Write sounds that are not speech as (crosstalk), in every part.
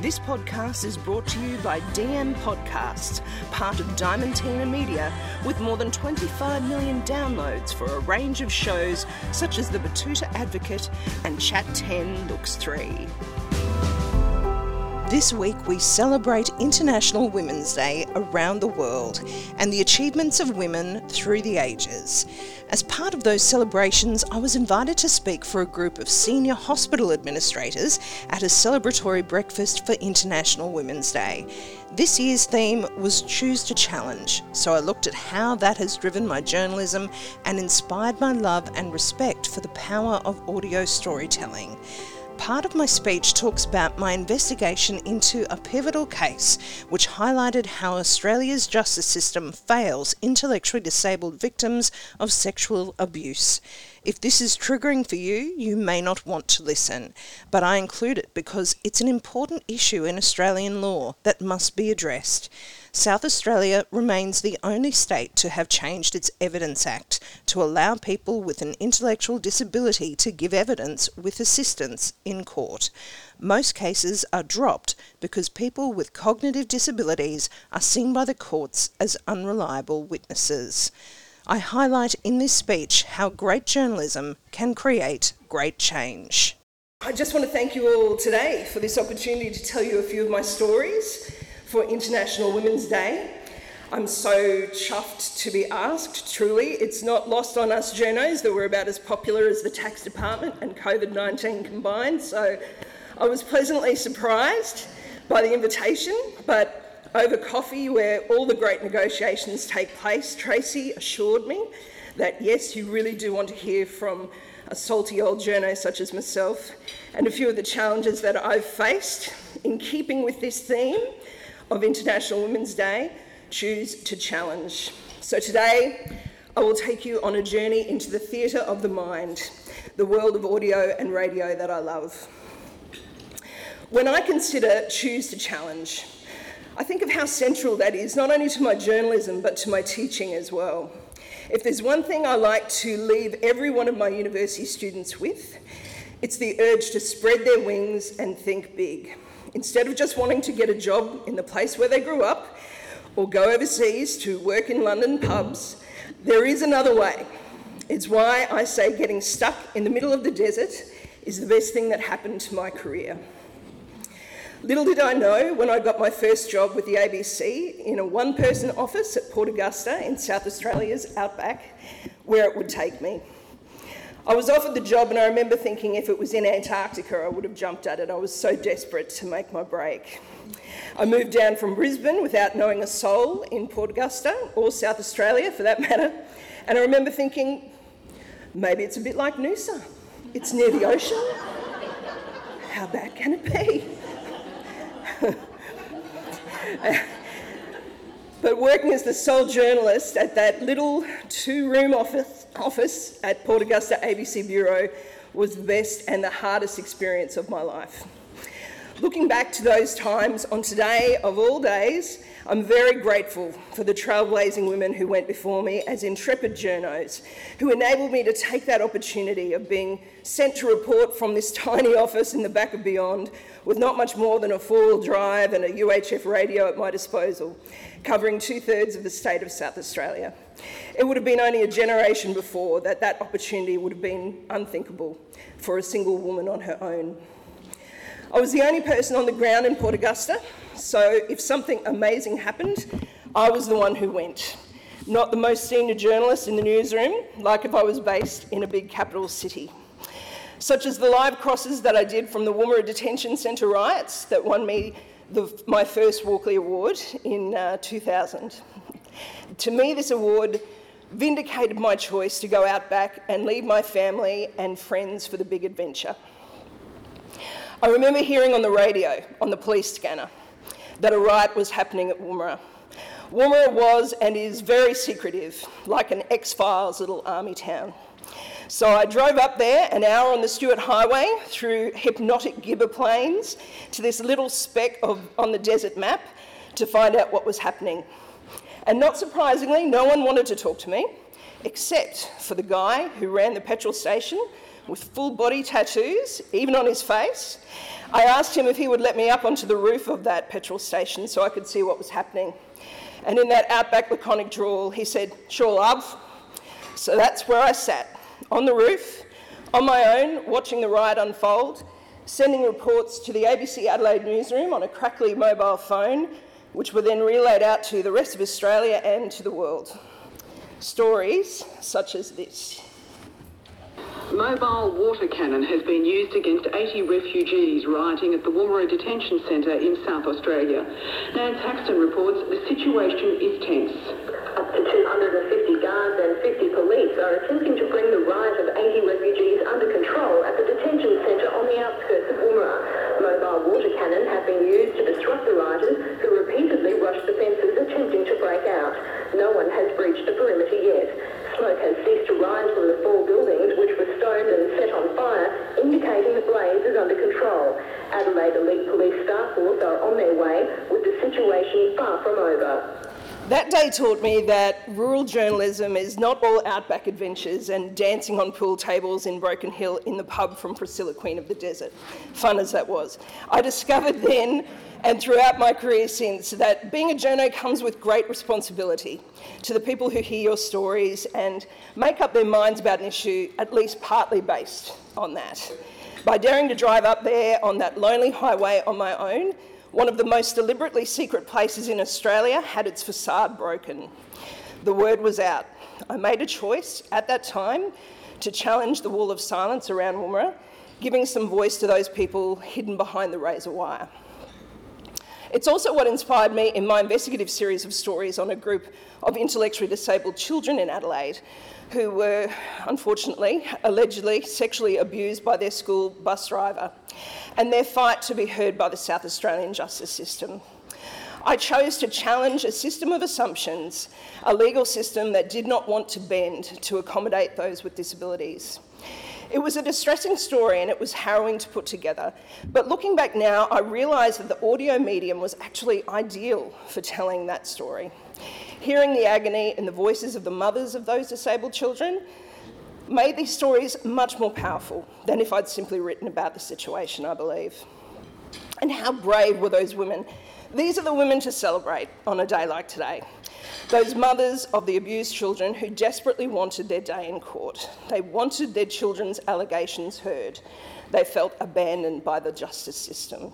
This podcast is brought to you by DM Podcasts, part of Diamantina Media, with more than 25 million downloads for a range of shows such as The Betoota Advocate and Chat 10 Looks 3. This week, we celebrate International Women's Day around the world and the achievements of women through the ages. As part of those celebrations, I was invited to speak for a group of senior hospital administrators at a celebratory breakfast for International Women's Day. This year's theme was Choose to Challenge, so I looked at how that has driven my journalism and inspired my love and respect for the power of audio storytelling part of my speech talks about my investigation into a pivotal case which highlighted how Australia's justice system fails intellectually disabled victims of sexual abuse. If this is triggering for you, you may not want to listen, but I include it because it's an important issue in Australian law that must be addressed. South Australia remains the only state to have changed its Evidence Act to allow people with an intellectual disability to give evidence with assistance in court. Most cases are dropped because people with cognitive disabilities are seen by the courts as unreliable witnesses. I highlight in this speech how great journalism can create great change. I just want to thank you all today for this opportunity to tell you a few of my stories for International Women's Day. I'm so chuffed to be asked, truly. It's not lost on us journos that we're about as popular as the tax department and COVID 19 combined, so I was pleasantly surprised by the invitation, but over coffee, where all the great negotiations take place, Tracy assured me that yes, you really do want to hear from a salty old journo such as myself, and a few of the challenges that I've faced in keeping with this theme of International Women's Day choose to challenge. So today, I will take you on a journey into the theatre of the mind, the world of audio and radio that I love. When I consider choose to challenge, I think of how central that is, not only to my journalism, but to my teaching as well. If there's one thing I like to leave every one of my university students with, it's the urge to spread their wings and think big. Instead of just wanting to get a job in the place where they grew up or go overseas to work in London pubs, there is another way. It's why I say getting stuck in the middle of the desert is the best thing that happened to my career. Little did I know when I got my first job with the ABC in a one person office at Port Augusta in South Australia's outback where it would take me. I was offered the job, and I remember thinking if it was in Antarctica, I would have jumped at it. I was so desperate to make my break. I moved down from Brisbane without knowing a soul in Port Augusta, or South Australia for that matter, and I remember thinking maybe it's a bit like Noosa. It's near the ocean. How bad can it be? (laughs) but working as the sole journalist at that little two room office, office at Port Augusta ABC Bureau was the best and the hardest experience of my life. Looking back to those times on today of all days, I'm very grateful for the trailblazing women who went before me as intrepid journos, who enabled me to take that opportunity of being sent to report from this (laughs) tiny office in the back of Beyond with not much more than a four wheel drive and a UHF radio at my disposal, covering two thirds of the state of South Australia. It would have been only a generation before that that opportunity would have been unthinkable for a single woman on her own. I was the only person on the ground in Port Augusta, so if something amazing happened, I was the one who went. Not the most senior journalist in the newsroom, like if I was based in a big capital city such as the live crosses that I did from the Woomera Detention Centre riots that won me the, my first Walkley Award in uh, 2000. to me, this award vindicated my choice to go out back and leave my family and friends for the big adventure. I remember hearing on the radio, on the police scanner, that a riot was happening at Woomera. Woomera was and is very secretive, like an X Files little army town. So I drove up there an hour on the Stuart Highway through hypnotic gibber plains to this little speck of, on the desert map to find out what was happening. And not surprisingly, no one wanted to talk to me, except for the guy who ran the petrol station with full body tattoos, even on his face. I asked him if he would let me up onto the roof of that petrol station so I could see what was happening. And in that outback laconic drawl, he said, Sure, love. So that's where I sat, on the roof, on my own, watching the riot unfold, sending reports to the ABC Adelaide newsroom on a crackly mobile phone, which were then relayed out to the rest of Australia and to the world. Stories such as this mobile water cannon has been used against 80 refugees rioting at the Woomera Detention Centre in South Australia. Nance Haxton reports the situation is tense. Up to 250 guards and 50 police are attempting to bring the riot of 80 refugees under control at the detention centre on the outskirts of Woomera. Mobile water cannon have been used to disrupt the rioters who repeatedly rushed the fences attempting to break out. No one has breached the perimeter yet. Smoke has ceased to rise from the four buildings which were stoned and set on fire, indicating the blaze is under control. Adelaide Elite Police STAR force are on their way with the situation far from over. That day taught me that rural journalism is not all outback adventures and dancing on pool tables in Broken Hill in the pub from Priscilla, Queen of the Desert, fun as that was. I discovered then and throughout my career since that being a journo comes with great responsibility to the people who hear your stories and make up their minds about an issue at least partly based on that. By daring to drive up there on that lonely highway on my own, one of the most deliberately secret places in Australia had its facade broken. The word was out. I made a choice at that time to challenge the wall of silence around Woomera, giving some voice to those people hidden behind the razor wire. It's also what inspired me in my investigative series of stories on a group of intellectually disabled children in Adelaide who were, unfortunately, allegedly sexually abused by their school bus driver, and their fight to be heard by the South Australian justice system. I chose to challenge a system of assumptions, a legal system that did not want to bend to accommodate those with disabilities. It was a distressing story and it was harrowing to put together. But looking back now, I realise that the audio medium was actually ideal for telling that story. Hearing the agony in the voices of the mothers of those disabled children made these stories much more powerful than if I'd simply written about the situation, I believe. And how brave were those women? These are the women to celebrate on a day like today. Those mothers of the abused children who desperately wanted their day in court. They wanted their children's allegations heard. They felt abandoned by the justice system.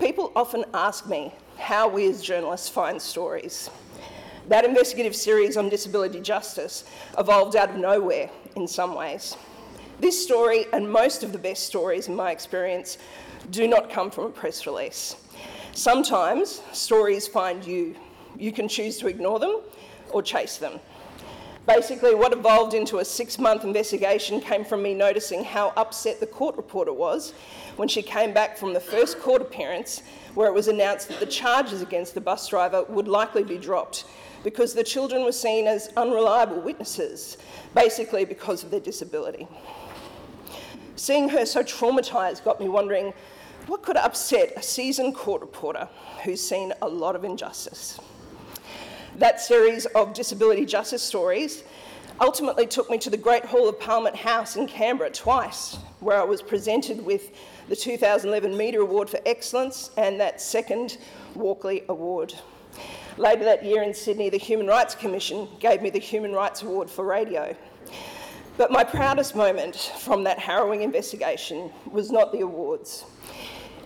People often ask me how we as journalists find stories. That investigative series on disability justice evolved out of nowhere in some ways. This story, and most of the best stories in my experience, do not come from a press release. Sometimes stories find you you can choose to ignore them or chase them. Basically, what evolved into a six month investigation came from me noticing how upset the court reporter was when she came back from the first court appearance, where it was announced that the charges against the bus driver would likely be dropped because the children were seen as unreliable witnesses, basically because of their disability. Seeing her so traumatised got me wondering what could upset a seasoned court reporter who's seen a lot of injustice. That series of disability justice stories ultimately took me to the Great Hall of Parliament House in Canberra twice, where I was presented with the 2011 Media Award for Excellence and that second Walkley Award. Later that year in Sydney, the Human Rights Commission gave me the Human Rights Award for Radio. But my proudest moment from that harrowing investigation was not the awards.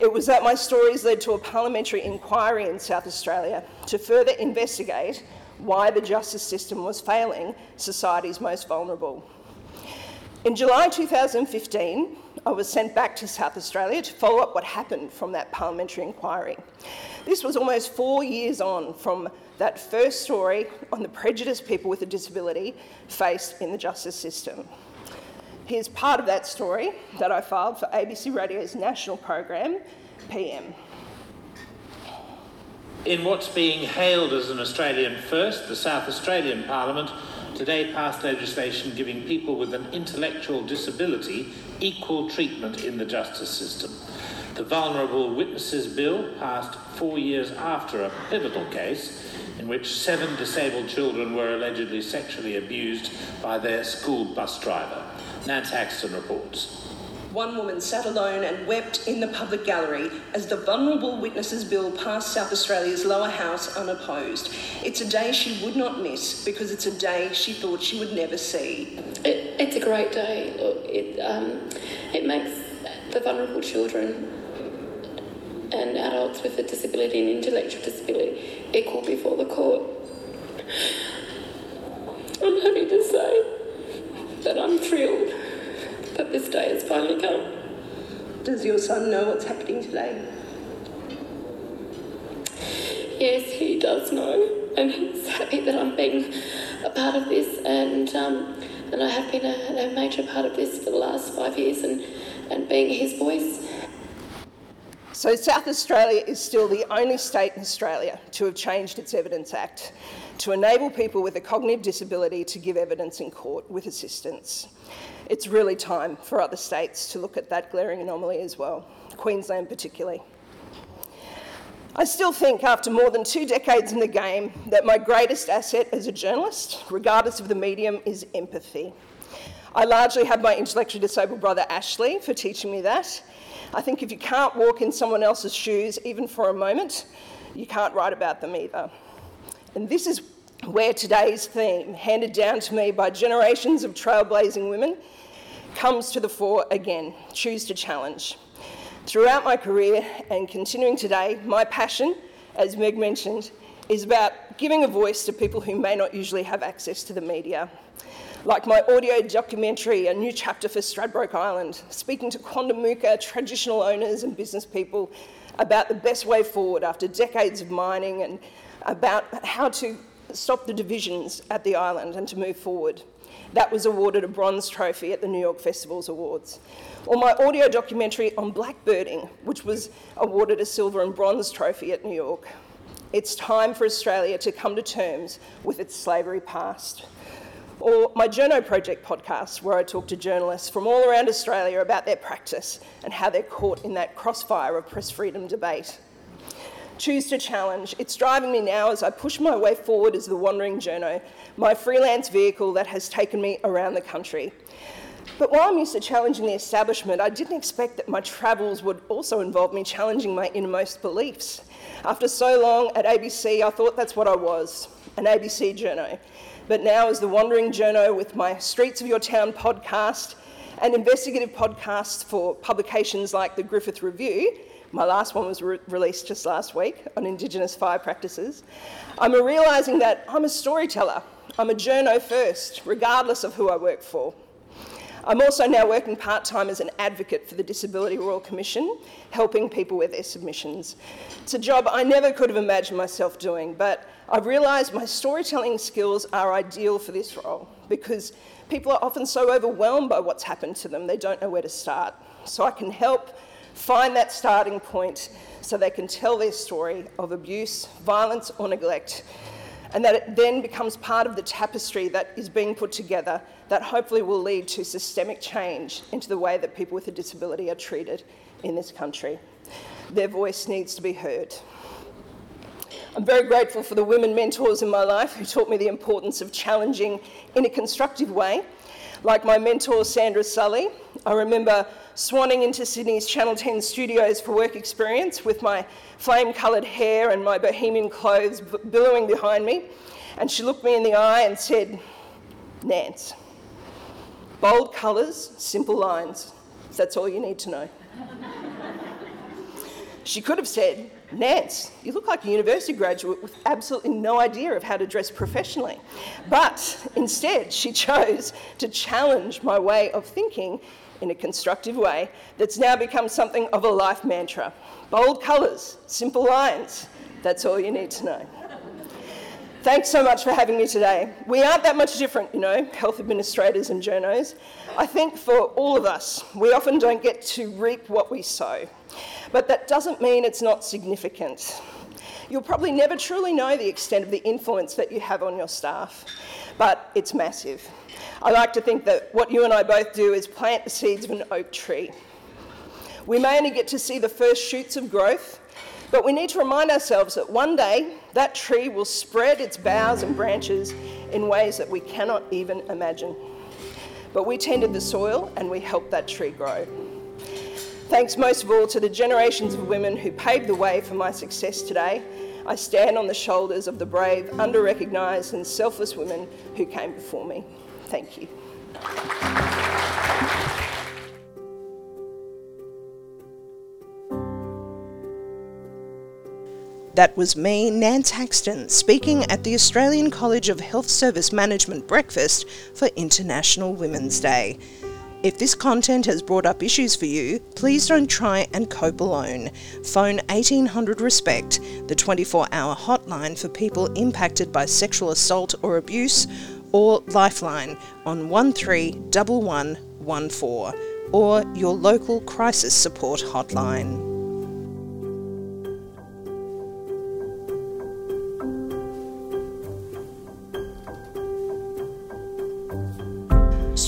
It was that my stories led to a parliamentary inquiry in South Australia to further investigate why the justice system was failing society's most vulnerable. In July 2015, I was sent back to South Australia to follow up what happened from that parliamentary inquiry. This was almost four years on from that first story on the prejudice people with a disability faced in the justice system. Here's part of that story that I filed for ABC Radio's national program, PM. In what's being hailed as an Australian first, the South Australian Parliament today passed legislation giving people with an intellectual disability equal treatment in the justice system. The Vulnerable Witnesses Bill passed four years after a pivotal case in which seven disabled children were allegedly sexually abused by their school bus driver. Nance Haxton reports. One woman sat alone and wept in the public gallery as the Vulnerable Witnesses Bill passed South Australia's lower house unopposed. It's a day she would not miss because it's a day she thought she would never see. It, it's a great day. Look, it, um, it makes the vulnerable children and adults with a disability and intellectual disability equal before the court. I'm happy to say that I'm thrilled that this day has finally come. Does your son know what's happening today? Yes, he does know, and he's happy that I'm being a part of this, and um, and I have been a, a major part of this for the last five years, and and being his voice. So, South Australia is still the only state in Australia to have changed its Evidence Act to enable people with a cognitive disability to give evidence in court with assistance. It's really time for other states to look at that glaring anomaly as well, Queensland particularly. I still think, after more than two decades in the game, that my greatest asset as a journalist, regardless of the medium, is empathy. I largely have my intellectually disabled brother Ashley for teaching me that, I think if you can't walk in someone else's shoes, even for a moment, you can't write about them either. And this is where today's theme, handed down to me by generations of trailblazing women, comes to the fore again choose to challenge. Throughout my career and continuing today, my passion, as Meg mentioned, is about giving a voice to people who may not usually have access to the media like my audio documentary, A New Chapter for Stradbroke Island, speaking to Quandamooka traditional owners and business people about the best way forward after decades of mining and about how to stop the divisions at the island and to move forward. That was awarded a bronze trophy at the New York Festivals Awards. Or my audio documentary on blackbirding, which was awarded a silver and bronze trophy at New York. It's time for Australia to come to terms with its slavery past or my Journo Project podcast, where I talk to journalists from all around Australia about their practice and how they're caught in that crossfire of press freedom debate. Choose to challenge. It's driving me now as I push my way forward as the Wandering Journo, my freelance vehicle that has taken me around the country. But while I'm used to challenging the establishment, I didn't expect that my travels would also involve me challenging my innermost beliefs. After so long at ABC, I thought that's what I was an ABC journo but now as the Wandering Journo with my Streets of Your Town podcast and investigative podcasts for publications like the Griffith Review. My last one was re- released just last week on Indigenous fire practices. I'm realising that I'm a storyteller. I'm a journo first, regardless of who I work for. I'm also now working part time as an advocate for the Disability Royal Commission, helping people with their submissions. It's a job I never could have imagined myself doing, but I've realised my storytelling skills are ideal for this role because people are often so overwhelmed by what's happened to them, they don't know where to start. So I can help find that starting point so they can tell their story of abuse, violence, or neglect and that it then becomes part of the tapestry that is being put together that hopefully will lead to systemic change into the way that people with a disability are treated in this country. Their voice needs to be heard. I'm very grateful for the women mentors in my life who taught me the importance of challenging in a constructive way, like my mentor Sandra Sully. I remember swanning into Sydney's Channel 10 studios for work experience with my flame coloured hair and my bohemian clothes billowing behind me. And she looked me in the eye and said, Nance, bold colours, simple lines. That's all you need to know. (laughs) she could have said, Nance, you look like a university graduate with absolutely no idea of how to dress professionally. But instead, she chose to challenge my way of thinking in a constructive way that's now become something of a life mantra. Bold colours, simple lines, that's all you need to know. Thanks so much for having me today. We aren't that much different, you know, health administrators and journos. I think for all of us, we often don't get to reap what we sow. But that doesn't mean it's not significant. You'll probably never truly know the extent of the influence that you have on your staff, but it's massive. I like to think that what you and I both do is plant the seeds of an oak tree. We may only get to see the first shoots of growth, but we need to remind ourselves that one day that tree will spread its boughs and branches in ways that we cannot even imagine. But we tended the soil and we helped that tree grow. Thanks most of all to the generations of women who paved the way for my success today. I stand on the shoulders of the brave, under recognised, and selfless women who came before me. Thank you. That was me, Nance Haxton, speaking at the Australian College of Health Service Management breakfast for International Women's Day. If this content has brought up issues for you, please don't try and cope alone. Phone 1800 RESPECT, the 24 hour hotline for people impacted by sexual assault or abuse, or Lifeline on 131114, or your local crisis support hotline.